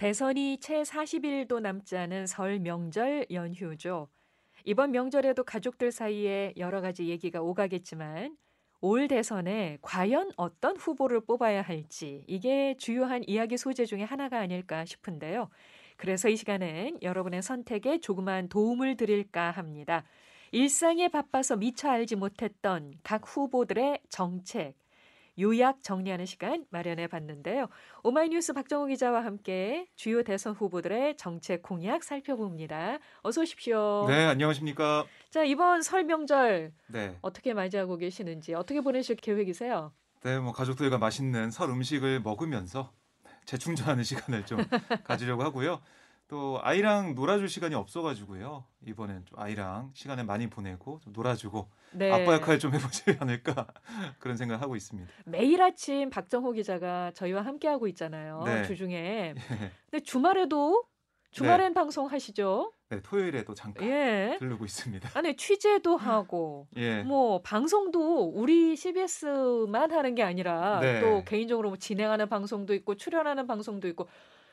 대선이 채 40일도 남지 않은 설 명절 연휴죠. 이번 명절에도 가족들 사이에 여러 가지 얘기가 오가겠지만 올 대선에 과연 어떤 후보를 뽑아야 할지 이게 주요한 이야기 소재 중에 하나가 아닐까 싶은데요. 그래서 이 시간은 여러분의 선택에 조그만 도움을 드릴까 합니다. 일상에 바빠서 미처 알지 못했던 각 후보들의 정책, 요약 정리하는 시간 마련해 봤는데요. 오마이뉴스 박정호 기자와 함께 주요 대선 후보들의 정책 공약 살펴봅니다. 어서 오십시오. 네, 안녕하십니까? 자, 이번 설 명절 네. 어떻게 맞이하고 계시는지 어떻게 보내실 계획이세요? 네, 뭐 가족들과 맛있는 설 음식을 먹으면서 재충전하는 시간을 좀 가지려고 하고요. 또 아이랑 놀아줄 시간이 없어가지고요. 이번엔 좀 아이랑 시간을 많이 보내고 좀 놀아주고 네. 아빠 역할 좀 해보지 않을까 그런 생각을 하고 있습니다. 매일 아침 박정호 기자가 저희와 함께 하고 있잖아요. 네. 주중에. 근데 주말에도 주말엔 방송하시죠? 네, 토요일에 또 잠깐 예. 들르고 있습니다. 아니 취재도 하고 예. 뭐 방송도 우리 CBS만 하는 게 아니라 네. 또 개인적으로 뭐 진행하는 방송도 있고 출연하는 방송도 있고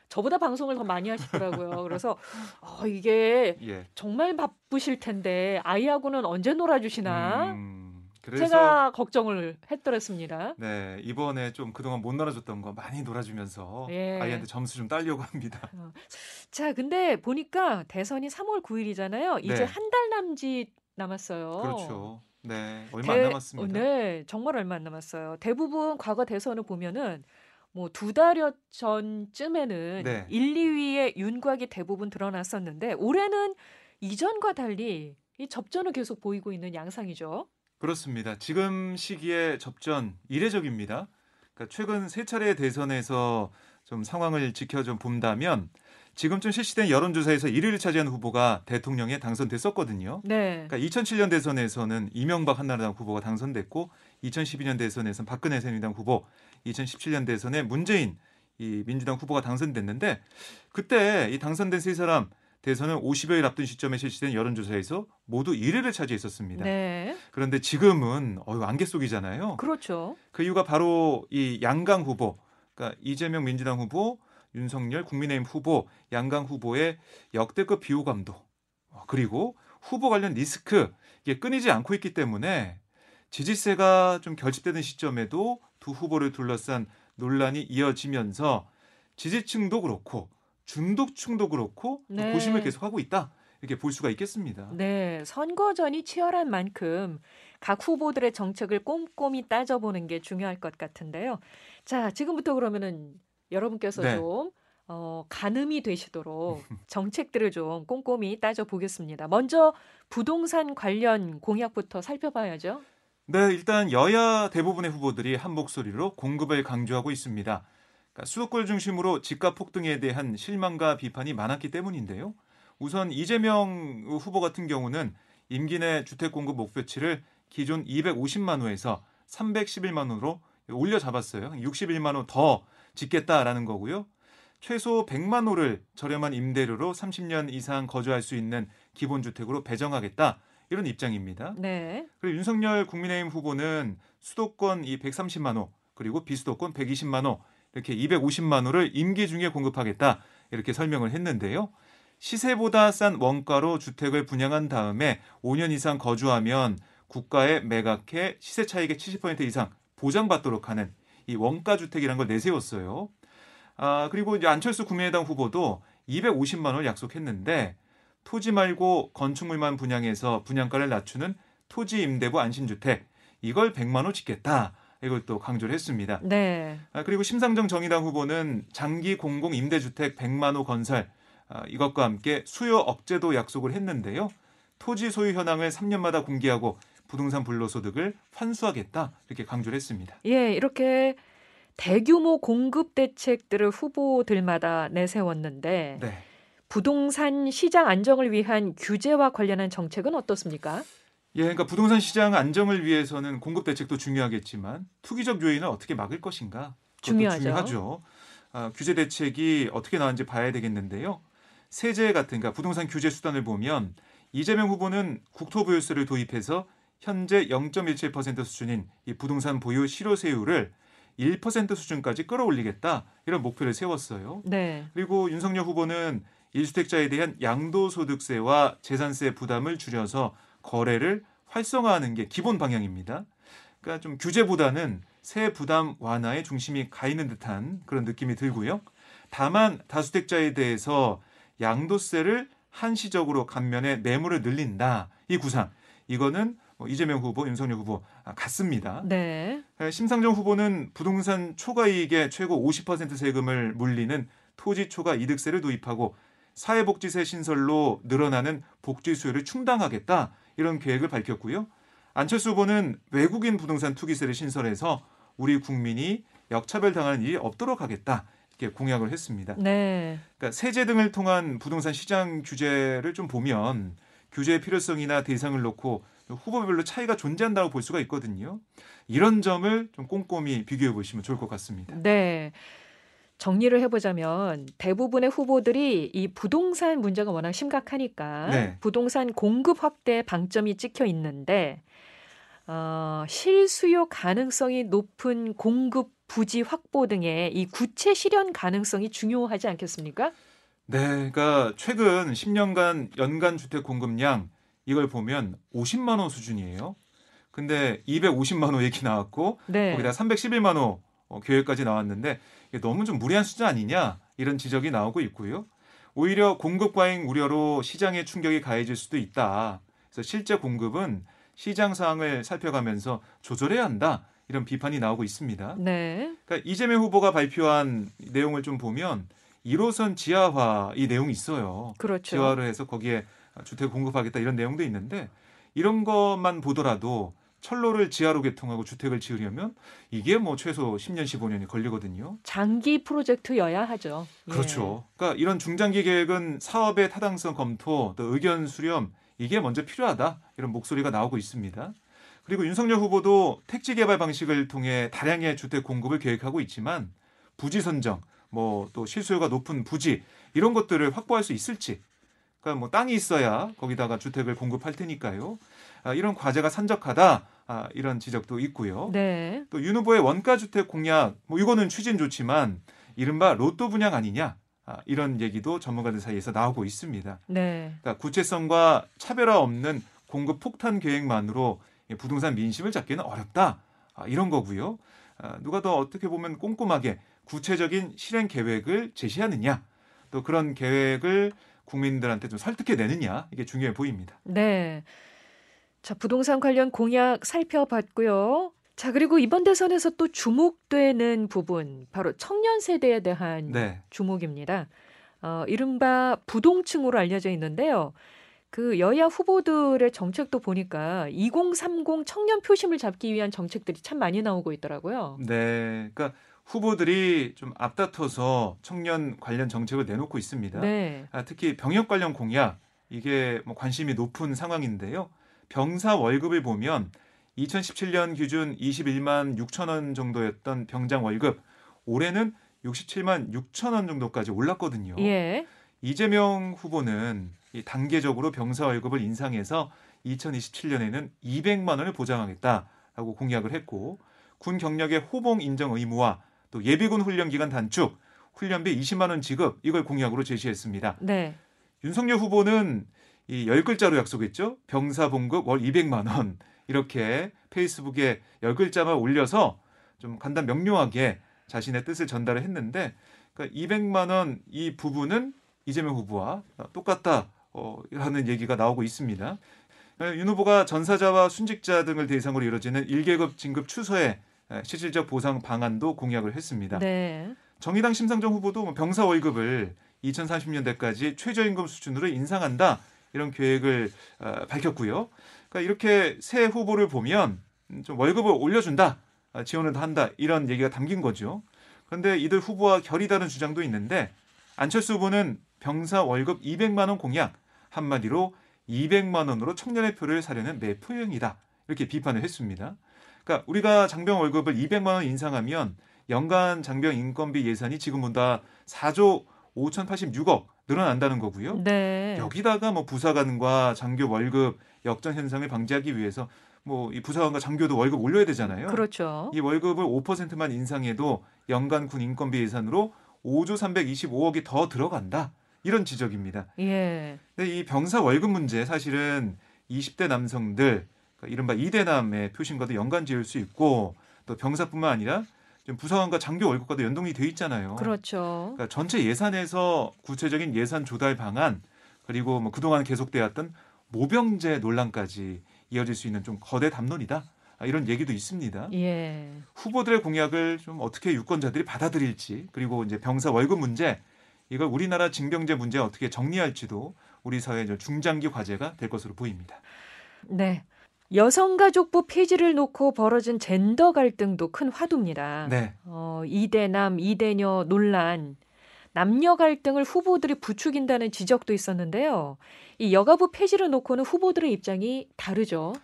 저보다 방송을 더 많이 하시더라고요. 그래서 어, 이게 예. 정말 바쁘실 텐데 아이하고는 언제 놀아주시나 음, 그래서 제가 걱정을 했더랬습니다. 네 이번에 좀 그동안 못 놀아줬던 거 많이 놀아주면서 예. 아이한테 점수 좀 따려고 합니다. 자, 근데 보니까 대선이 3월 9일이잖아요. 이제 네. 한달 남짓 남았어요. 그렇죠. 네 얼마 대- 안 남았습니다. 네, 정말 얼마 안 남았어요. 대부분 과거 대선을 보면은 뭐 두 달여 전쯤에는 네. 1, 2위의 윤곽이 대부분 드러났었는데 올해는 이전과 달리 이 접전을 계속 보이고 있는 양상이죠. 그렇습니다. 지금 시기에 접전 이례적입니다. 그러니까 최근 세 차례 대선에서 좀 상황을 지켜 좀 본다면 지금쯤 실시된 여론조사에서 1위를 차지한 후보가 대통령에 당선됐었거든요. 네. 그러니까 2007년 대선에서는 이명박 한나라당 후보가 당선됐고 2012년 대선에서는 박근혜 새누리당 후보, 2017년 대선에 문재인 이 민주당 후보가 당선됐는데 그때 이 당선된 세 사람 대선을 50여일 앞둔 시점에 실시된 여론조사에서 모두 1위를 차지했었습니다. 네. 그런데 지금은 어유 안개 속이잖아요. 그렇죠. 그 이유가 바로 이 양강 후보, 그러니까 이재명 민주당 후보, 윤석열 국민의힘 후보, 양강 후보의 역대급 비호감도 어, 그리고 후보 관련 리스크 이게 끊이지 않고 있기 때문에 지지세가 좀 결집되는 시점에도 두 후보를 둘러싼 논란이 이어지면서 지지층도 그렇고 중도층도 그렇고 좀 네. 고심을 계속하고 있다 이렇게 볼 수가 있겠습니다. 네, 선거전이 치열한 만큼 각 후보들의 정책을 꼼꼼히 따져보는 게 중요할 것 같은데요. 자, 지금부터 그러면은 여러분께서 네. 좀 어, 가늠이 되시도록 정책들을 좀 꼼꼼히 따져보겠습니다. 먼저 부동산 관련 공약부터 살펴봐야죠. 네, 일단 여야 대부분의 후보들이 한 목소리로 공급을 강조하고 있습니다. 그러니까 수도권 중심으로 집값 폭등에 대한 실망과 비판이 많았기 때문인데요. 우선 이재명 후보 같은 경우는 임기 내 주택 공급 목표치를 기존 250만 호에서 311만 호로 올려 잡았어요. 61만 호 더 짓겠다라는 거고요. 최소 100만 호를 저렴한 임대료로 30년 이상 거주할 수 있는 기본 주택으로 배정하겠다. 이런 입장입니다. 네. 그리고 윤석열 국민의힘 후보는 수도권 이 130만 호 그리고 비수도권 120만 호 이렇게 250만 호를 임기 중에 공급하겠다 이렇게 설명을 했는데요. 시세보다 싼 원가로 주택을 분양한 다음에 5년 이상 거주하면 국가의 매각해 시세 차익의 70% 이상 보장받도록 하는 이 원가 주택이라는 걸 내세웠어요. 아 그리고 이제 안철수 국민의당 후보도 250만 원을 약속했는데 토지 말고 건축물만 분양해서 분양가를 낮추는 토지 임대부 안심주택 이걸 100만 원 짓겠다. 이걸 또 강조를 했습니다. 네. 아, 그리고 심상정 정의당 후보는 장기 공공 임대주택 100만 호 건설 아, 이것과 함께 수요 억제도 약속을 했는데요. 토지 소유 현황을 3년마다 공개하고 부동산 불로소득을 환수하겠다 이렇게 강조를 했습니다. 예, 이렇게 대규모 공급 대책들을 후보들마다 내세웠는데 네. 부동산 시장 안정을 위한 규제와 관련한 정책은 어떻습니까? 예, 그러니까 부동산 시장 안정을 위해서는 공급 대책도 중요하겠지만 투기적 요인을 어떻게 막을 것인가 중요하죠. 중요하죠. 아, 규제 대책이 어떻게 나왔는지 봐야 되겠는데요. 세제 같은 그러니까 부동산 규제 수단을 보면 이재명 후보는 국토보유세를 도입해서 현재 0.17% 수준인 이 부동산 보유 실효세율을 1% 수준까지 끌어올리겠다 이런 목표를 세웠어요. 네. 그리고 윤석열 후보는 1주택자에 대한 양도소득세와 재산세 부담을 줄여서 거래를 활성화하는 게 기본 방향입니다. 그러니까 좀 규제보다는 세 부담 완화에 중심이 가 있는 듯한 그런 느낌이 들고요. 다만 다주택자에 대해서 양도세를 한시적으로 감면해 매물을 늘린다. 이 구상. 이거는 뭐 이재명 후보, 윤석열 후보 아, 같습니다. 네. 심상정 후보는 부동산 초과이익의 최고 50% 세금을 물리는 토지 초과 이득세를 도입하고 사회복지세 신설로 늘어나는 복지 수요를 충당하겠다 이런 계획을 밝혔고요. 안철수 후보는 외국인 부동산 투기세를 신설해서 우리 국민이 역차별 당하는 일이 없도록 하겠다 이렇게 공약을 했습니다. 네. 그러니까 세제 등을 통한 부동산 시장 규제를 좀 보면 규제의 필요성이나 대상을 놓고 후보별로 차이가 존재한다고 볼 수가 있거든요. 이런 점을 좀 꼼꼼히 비교해 보시면 좋을 것 같습니다. 네. 정리를 해보자면 대부분의 후보들이 이 부동산 문제가 워낙 심각하니까 네. 부동산 공급 확대에 방점이 찍혀 있는데 어, 실수요 가능성이 높은 공급 부지 확보 등의 이 구체 실현 가능성이 중요하지 않겠습니까? 네, 그러니까 최근 10년간 연간 주택 공급량 이걸 보면 50만 호 수준이에요. 근데 250만 호 얘기 나왔고 네. 거기다 311만 호 어, 계획까지 나왔는데 이게 너무 좀 무리한 수준 아니냐 이런 지적이 나오고 있고요. 오히려 공급 과잉 우려로 시장에 충격이 가해질 수도 있다. 그래서 실제 공급은 시장 상황을 살펴가면서 조절해야 한다. 이런 비판이 나오고 있습니다. 네. 그러니까 이재명 후보가 발표한 내용을 좀 보면 1호선 지하화 이 내용이 있어요. 그렇죠. 지하화를 해서 거기에 주택 공급하겠다 이런 내용도 있는데 이런 것만 보더라도 철로를 지하로 개통하고 주택을 지으려면 이게 뭐 최소 10년 15년이 걸리거든요. 장기 프로젝트여야 하죠. 예. 그렇죠. 그러니까 이런 중장기 계획은 사업의 타당성 검토, 또 의견 수렴 이게 먼저 필요하다 이런 목소리가 나오고 있습니다. 그리고 윤석열 후보도 택지 개발 방식을 통해 다량의 주택 공급을 계획하고 있지만 부지 선정, 뭐 또 실수요가 높은 부지 이런 것들을 확보할 수 있을지, 그러니까 뭐 땅이 있어야 거기다가 주택을 공급할 테니까요. 아, 이런 과제가 산적하다 아, 이런 지적도 있고요. 네. 또윤 후보의 원가 주택 공약, 뭐 이거는 추진 좋지만 이른바 로또 분양 아니냐 아, 이런 얘기도 전문가들 사이에서 나오고 있습니다. 네. 그러니까 구체성과 차별화 없는 공급 폭탄 계획만으로 이 부동산 민심을 잡기는 어렵다. 아, 이런 거고요. 아, 누가 더 어떻게 보면 꼼꼼하게 구체적인 실행 계획을 제시하느냐, 또 그런 계획을 국민들한테 좀 설득해 내느냐 이게 중요해 보입니다. 네. 자, 부동산 관련 공약 살펴봤고요. 자, 그리고 이번 대선에서 또 주목되는 부분, 바로 청년 세대에 대한 네, 주목입니다. 어, 이른바 부동층으로 알려져 있는데요. 그 여야 후보들의 정책도 보니까 2030 청년 표심을 잡기 위한 정책들이 참 많이 나오고 있더라고요. 네, 그러니까 후보들이 좀 앞다퉈서 청년 관련 정책을 내놓고 있습니다. 네. 아, 특히 병역 관련 공약 이게 뭐 관심이 높은 상황인데요. 병사 월급을 보면 2017년 기준 21만 6천 원 정도였던 병장 월급 올해는 67만 6천 원 정도까지 올랐거든요. 예. 이재명 후보는 이 단계적으로 병사 월급을 인상해서 2027년에는 200만 원을 보장하겠다라고 공약을 했고 군 경력의 호봉 인정 의무와 또 예비군 훈련 기간 단축, 훈련비 20만 원 지급 이걸 공약으로 제시했습니다. 네. 윤석열 후보는 이열 글자로 약속했죠. 병사 봉급 월 200만 원 이렇게 페이스북에 열 글자만 올려서 좀 간단 명료하게 자신의 뜻을 전달을 했는데 그러니까 200만 원 이 부분은 이재명 후보와 똑같다 어, 라는 얘기가 나오고 있습니다. 윤 후보가 전사자와 순직자 등을 대상으로 이루어지는 1계급 진급 추서의 실질적 보상 방안도 공약을 했습니다. 네. 정의당 심상정 후보도 뭐 병사 월급을 2030년대까지 최저임금 수준으로 인상한다 이런 계획을 어, 밝혔고요. 그러니까 이렇게 새 후보를 보면 좀 월급을 올려준다, 아, 지원을 한다 이런 얘기가 담긴 거죠. 그런데 이들 후보와 결이 다른 주장도 있는데 안철수 후보는 병사 월급 200만 원 공약 한마디로 200만 원으로 청년의 표를 사려는 매표형이다 이렇게 비판을 했습니다. 그러니까 우리가 장병 월급을 200만 원 인상하면 연간 장병 인건비 예산이 지금보다 4조 5,086억 늘어난다는 거고요. 네. 여기다가 뭐 부사관과 장교 월급 역전 현상을 방지하기 위해서 뭐 이 부사관과 장교도 월급 올려야 되잖아요. 그렇죠. 이 월급을 5%만 인상해도 연간 군 인건비 예산으로 5조 325억이 더 들어간다. 이런 지적입니다. 예. 근데 이 병사 월급 문제 사실은 20대 남성들 그러니까 이른바 이대남의 표심과도 연관 지을 수 있고 또 병사뿐만 아니라 좀 부사관과 장교 월급과도 연동이 돼 있잖아요. 그렇죠. 그러니까 전체 예산에서 구체적인 예산 조달 방안 그리고 뭐 그동안 계속되었던 모병제 논란까지 이어질 수 있는 좀 거대 담론이다. 아, 이런 얘기도 있습니다. 예. 후보들의 공약을 좀 어떻게 유권자들이 받아들일지 그리고 이제 병사 월급 문제 이걸 우리나라 징병제 문제 어떻게 정리할지도 우리 사회의 중장기 과제가 될 것으로 보입니다. 네. 여성가족부 폐지를 놓고 벌어진 젠더 갈등도 큰 화두입니다. 네, 어, 이대남, 이대녀 논란. 남녀 갈등을 후보들이 부추긴다는 지적도 있었는데요. 이 여가부 폐지를 놓고는 후보들의 입장이 다르죠.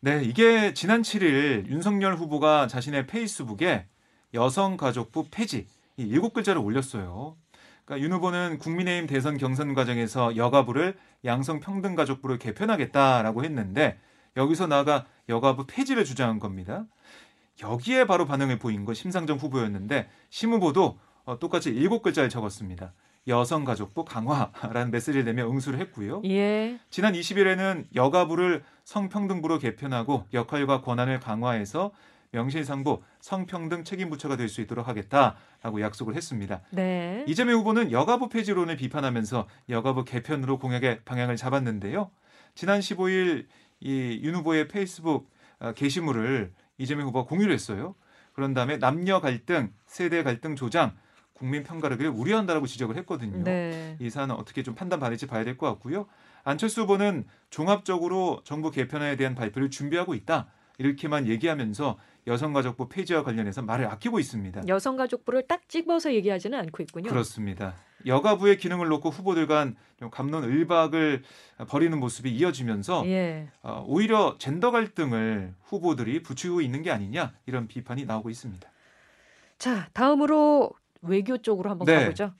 네 이게 지난 7일 윤석열 후보가 자신의 페이스북에 여성가족부 폐지 이 일곱 글자를 올렸어요. 그러니까 윤 후보는 국민의힘 대선 경선 과정에서 여가부를 양성평등가족부로 개편하겠다라고 했는데 여기서 나아가 여가부 폐지를 주장한 겁니다. 여기에 바로 반응을 보인 건 심상정 후보였는데 심 후보도 어, 똑같이 일곱 글자를 적었습니다. 여성가족부 강화라는 메시지를 내며 응수를 했고요. 예. 지난 20일에는 여가부를 성평등부로 개편하고 역할과 권한을 강화해서 명실상부 성평등 책임부처가 될 수 있도록 하겠다라고 약속을 했습니다. 네. 이재명 후보는 여가부 폐지론을 비판하면서 여가부 개편으로 공약의 방향을 잡았는데요. 지난 15일 이 윤 후보의 페이스북 어, 게시물을 이재명 후보가 공유를 했어요. 그런 다음에 남녀 갈등, 세대 갈등 조장, 국민 평가를 우려한다라고 지적을 했거든요. 네. 이 사안은 어떻게 좀 판단 받을지 봐야 될 것 같고요. 안철수 후보는 종합적으로 정부 개편에 대한 발표를 준비하고 있다. 이렇게만 얘기하면서 여성가족부 폐지와 관련해서 말을 아끼고 있습니다. 여성가족부를 딱 집어서 얘기하지는 않고 있군요. 그렇습니다. 여가부의 기능을 놓고 후보들 간 감론 을박을 벌이는 모습이 이어지면서 예. 어, 오히려 젠더 갈등을 후보들이 부추기고 있는 게 아니냐 이런 비판이 나오고 있습니다. 자, 다음으로 외교 쪽으로 한번 네. 가보죠.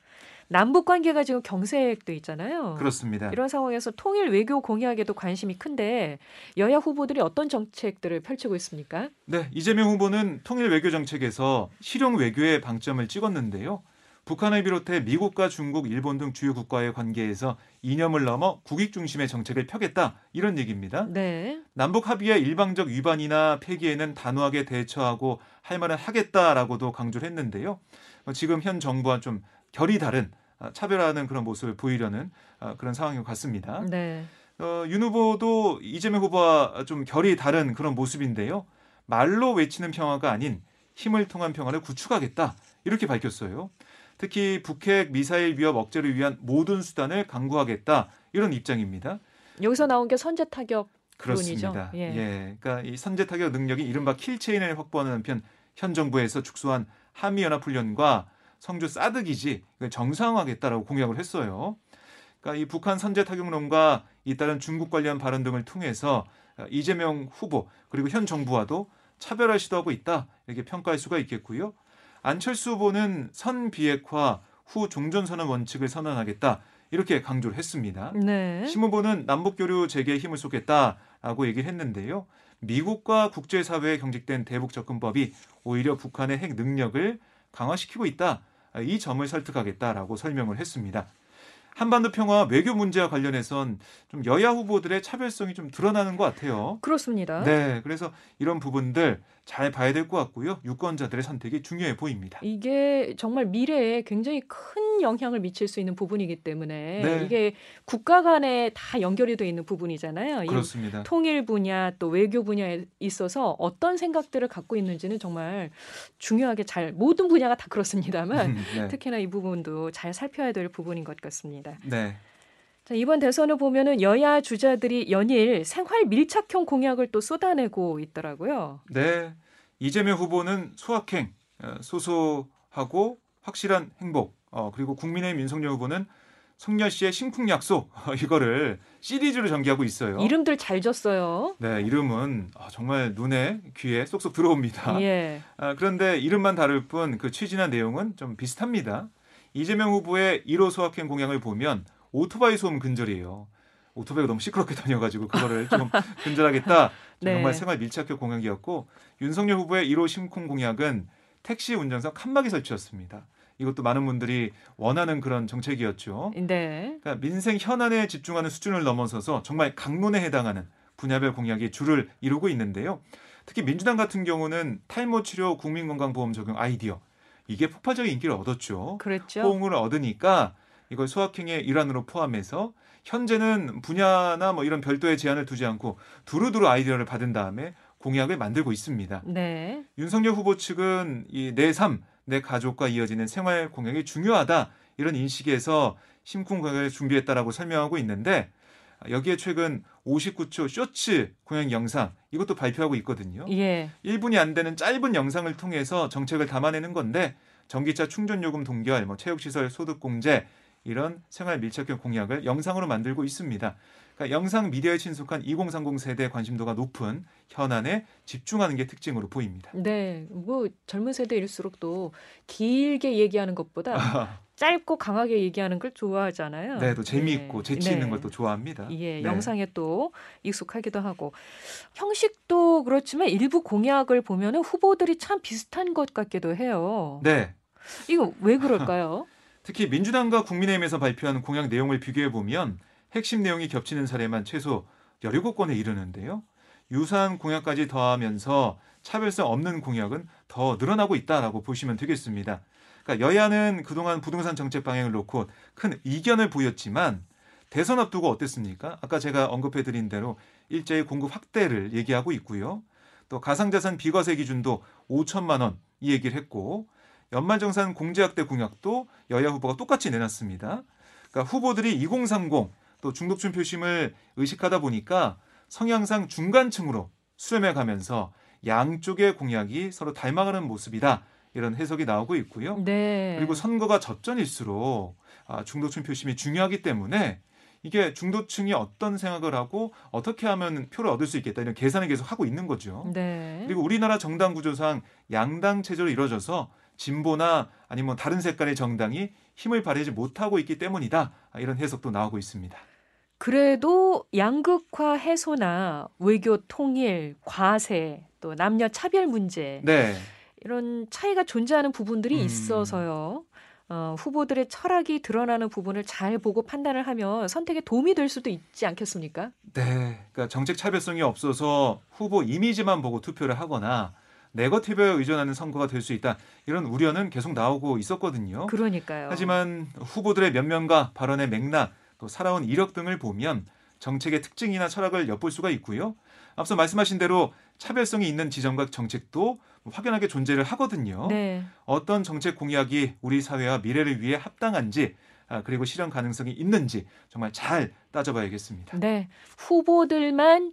남북 관계가 지금 경색돼 있잖아요. 그렇습니다. 이런 상황에서 통일 외교 공약에도 관심이 큰데 여야 후보들이 어떤 정책들을 펼치고 있습니까? 네, 이재명 후보는 통일 외교 정책에서 실용 외교에 방점을 찍었는데요. 북한을 비롯해 미국과 중국, 일본 등 주요 국가의 관계에서 이념을 넘어 국익 중심의 정책을 펴겠다 이런 얘기입니다. 네. 남북 합의의 일방적 위반이나 폐기에는 단호하게 대처하고 할 말은 하겠다라고도 강조를 했는데요. 어, 지금 현 정부와 좀 결이 다른 아, 차별하는 그런 모습을 보이려는 아, 그런 상황인 것 같습니다. 네. 어, 윤 후보도 이재명 후보와 좀 결이 다른 그런 모습인데요. 말로 외치는 평화가 아닌 힘을 통한 평화를 구축하겠다 이렇게 밝혔어요. 특히 북핵 미사일 위협 억제를 위한 모든 수단을 강구하겠다 이런 입장입니다. 여기서 나온 게 선제 타격 그렇습니다. 예. 예. 그러니까 이 선제 타격 능력이 이른바 킬체인을 확보하는 한편 현 정부에서 축소한 한미 연합 훈련과 성주 사드 기지 이걸 정상화하겠다라고 공약을 했어요. 그러니까 이 북한 선제 타격론과 잇따른 중국 관련 발언 등을 통해서 이재명 후보 그리고 현 정부와도 차별화 시도하고 있다 이렇게 평가할 수가 있겠고요. 안철수 후보는 선 비핵화 후 종전 선언 원칙을 선언하겠다 이렇게 강조를 했습니다. 네. 심 후보는 남북 교류 재개에 힘을 쏟겠다라고 얘기를 했는데요. 미국과 국제사회에 경직된 대북 접근법이 오히려 북한의 핵 능력을 강화시키고 있다. 이 점을 설득하겠다라고 설명을 했습니다. 한반도 평화 외교 문제와 관련해선 좀 여야 후보들의 차별성이 좀 드러나는 것 같아요. 그렇습니다. 네, 그래서 이런 부분들 잘 봐야 될 것 같고요. 유권자들의 선택이 중요해 보입니다. 이게 정말 미래에 굉장히 큰 영향을 미칠 수 있는 부분이기 때문에 네. 이게 국가 간에 다 연결이 돼 있는 부분이잖아요. 이 그렇습니다. 통일 분야 또 외교 분야에 있어서 어떤 생각들을 갖고 있는지는 정말 중요하게 잘 모든 분야가 다 그렇습니다만 네. 특히나 이 부분도 잘 살펴야 될 부분인 것 같습니다. 네. 자, 이번 대선을 보면은 여야 주자들이 연일 생활 밀착형 공약을 또 쏟아내고 있더라고요. 네. 이재명 후보는 소확행, 어, 소소하고 확실한 행복, 어, 그리고 국민의힘 윤석열 후보는 성렬 씨의 심쿵 약속 이거를 시리즈로 전개하고 있어요. 이름들 잘 졌어요. 네, 이름은 아, 정말 눈에 귀에 쏙쏙 들어옵니다. 예. 아, 그런데 이름만 다를 뿐 그 취지나 내용은 좀 비슷합니다. 이재명 후보의 1호 소확행 공약을 보면 오토바이 소음 근절이에요. 오토바이가 너무 시끄럽게 다녀가지고 그거를 좀 근절하겠다. 네. 정말 생활 밀착형 공약이었고 윤석열 후보의 1호 심쿵 공약은 택시 운전석 칸막이 설치였습니다. 이것도 많은 분들이 원하는 그런 정책이었죠. 네. 그러니까 민생 현안에 집중하는 수준을 넘어서서 정말 강론에 해당하는 분야별 공약이 줄을 이루고 있는데요. 특히 민주당 같은 경우는 탈모 치료 국민건강보험 적용 아이디어 이게 폭발적인 인기를 얻었죠. 그렇죠. 호응을 얻으니까 이걸 소확행의 일환으로 포함해서 현재는 분야나 뭐 이런 별도의 제한을 두지 않고 두루두루 아이디어를 받은 다음에 공약을 만들고 있습니다. 네. 윤석열 후보 측은 이내 삶, 내 가족과 이어지는 생활 공약이 중요하다 이런 인식에서 심쿵 공약을 준비했다라고 설명하고 있는데 여기에 최근 59초 쇼츠 공약 영상 이것도 발표하고 있거든요. 예. 1분이 안 되는 짧은 영상을 통해서 정책을 담아내는 건데 전기차 충전 요금 동결, 뭐 체육 시설 소득 공제 이런 생활 밀착형 공약을 영상으로 만들고 있습니다. 그러니까 영상 미디어에 친숙한 2030 세대 관심도가 높은 현안에 집중하는 게 특징으로 보입니다. 네. 뭐 젊은 세대일수록 또 길게 얘기하는 것보다 짧고 강하게 얘기하는 걸 좋아하잖아요. 네, 또 재미있고 재치 네. 있는 걸또 좋아합니다. 예, 네. 영상에 또 익숙하기도 하고 형식도 그렇지만 일부 공약을 보면은 후보들이 참 비슷한 것 같기도 해요. 네. 이거 왜 그럴까요? 특히 민주당과 국민의힘에서 발표한 공약 내용을 비교해 보면 핵심 내용이 겹치는 사례만 최소 17건에 이르는데요. 유사한 공약까지 더하면서 차별성 없는 공약은 더 늘어나고 있다라고 보시면 되겠습니다. 그러니까 여야는 그동안 부동산 정책 방향을 놓고 큰 이견을 보였지만 대선 앞두고 어땠습니까? 아까 제가 언급해 드린 대로 일제히 공급 확대를 얘기하고 있고요. 또 가상자산 비과세 기준도 5천만 원 이 얘기를 했고 연말정산 공제학대 공약도 여야 후보가 똑같이 내놨습니다. 그러니까 후보들이 2030 또 중독층 표심을 의식하다 보니까 성향상 중간층으로 수렴해 가면서 양쪽의 공약이 서로 닮아가는 모습이다. 이런 해석이 나오고 있고요. 네. 그리고 선거가 접전일수록 아, 중도층 표심이 중요하기 때문에 이게 중도층이 어떤 생각을 하고 어떻게 하면 표를 얻을 수 있겠다 이런 계산을 계속 하고 있는 거죠. 네. 그리고 우리나라 정당 구조상 양당 체제로 이루어져서 진보나 아니면 다른 색깔의 정당이 힘을 발휘하지 못하고 있기 때문이다. 아, 이런 해석도 나오고 있습니다. 그래도 양극화 해소나 외교 통일, 과세, 또 남녀 차별 문제 네. 이런 차이가 존재하는 부분들이 음. 있어서요. 어, 후보들의 철학이 드러나는 부분을 잘 보고 판단을 하면 선택에 도움이 될 수도 있지 않겠습니까? 네. 그러니까 정책 차별성이 없어서 후보 이미지만 보고 투표를 하거나 네거티브에 의존하는 선거가 될 수 있다. 이런 우려는 계속 나오고 있었거든요. 그러니까요. 하지만 후보들의 면면과 발언의 맥락, 또 살아온 이력 등을 보면 정책의 특징이나 철학을 엿볼 수가 있고요. 앞서 말씀하신 대로 차별성이 있는 지점과 정책도 확연하게 존재를 하거든요. 네. 어떤 정책 공약이 우리 사회와 미래를 위해 합당한지 아, 그리고 실현 가능성이 있는지 정말 잘 따져봐야겠습니다. 네. 후보들만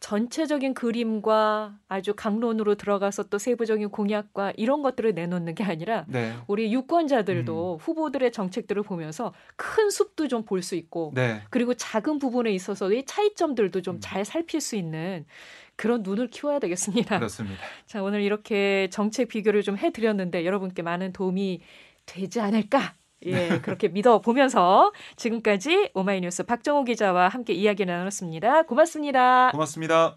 전체적인 그림과 아주 강론으로 들어가서 또 세부적인 공약과 이런 것들을 내놓는 게 아니라 네, 우리 유권자들도 후보들의 정책들을 보면서 큰 숲도 좀 볼 수 있고 네, 그리고 작은 부분에 있어서의 차이점들도 좀 음. 잘 살필 수 있는 그런 눈을 키워야 되겠습니다. 그렇습니다. 자, 오늘 이렇게 정책 비교를 좀 해드렸는데 여러분께 많은 도움이 되지 않을까? 예, 그렇게 믿어 보면서 지금까지 오마이뉴스 박정호 기자와 함께 이야기 나눴습니다. 고맙습니다. 고맙습니다.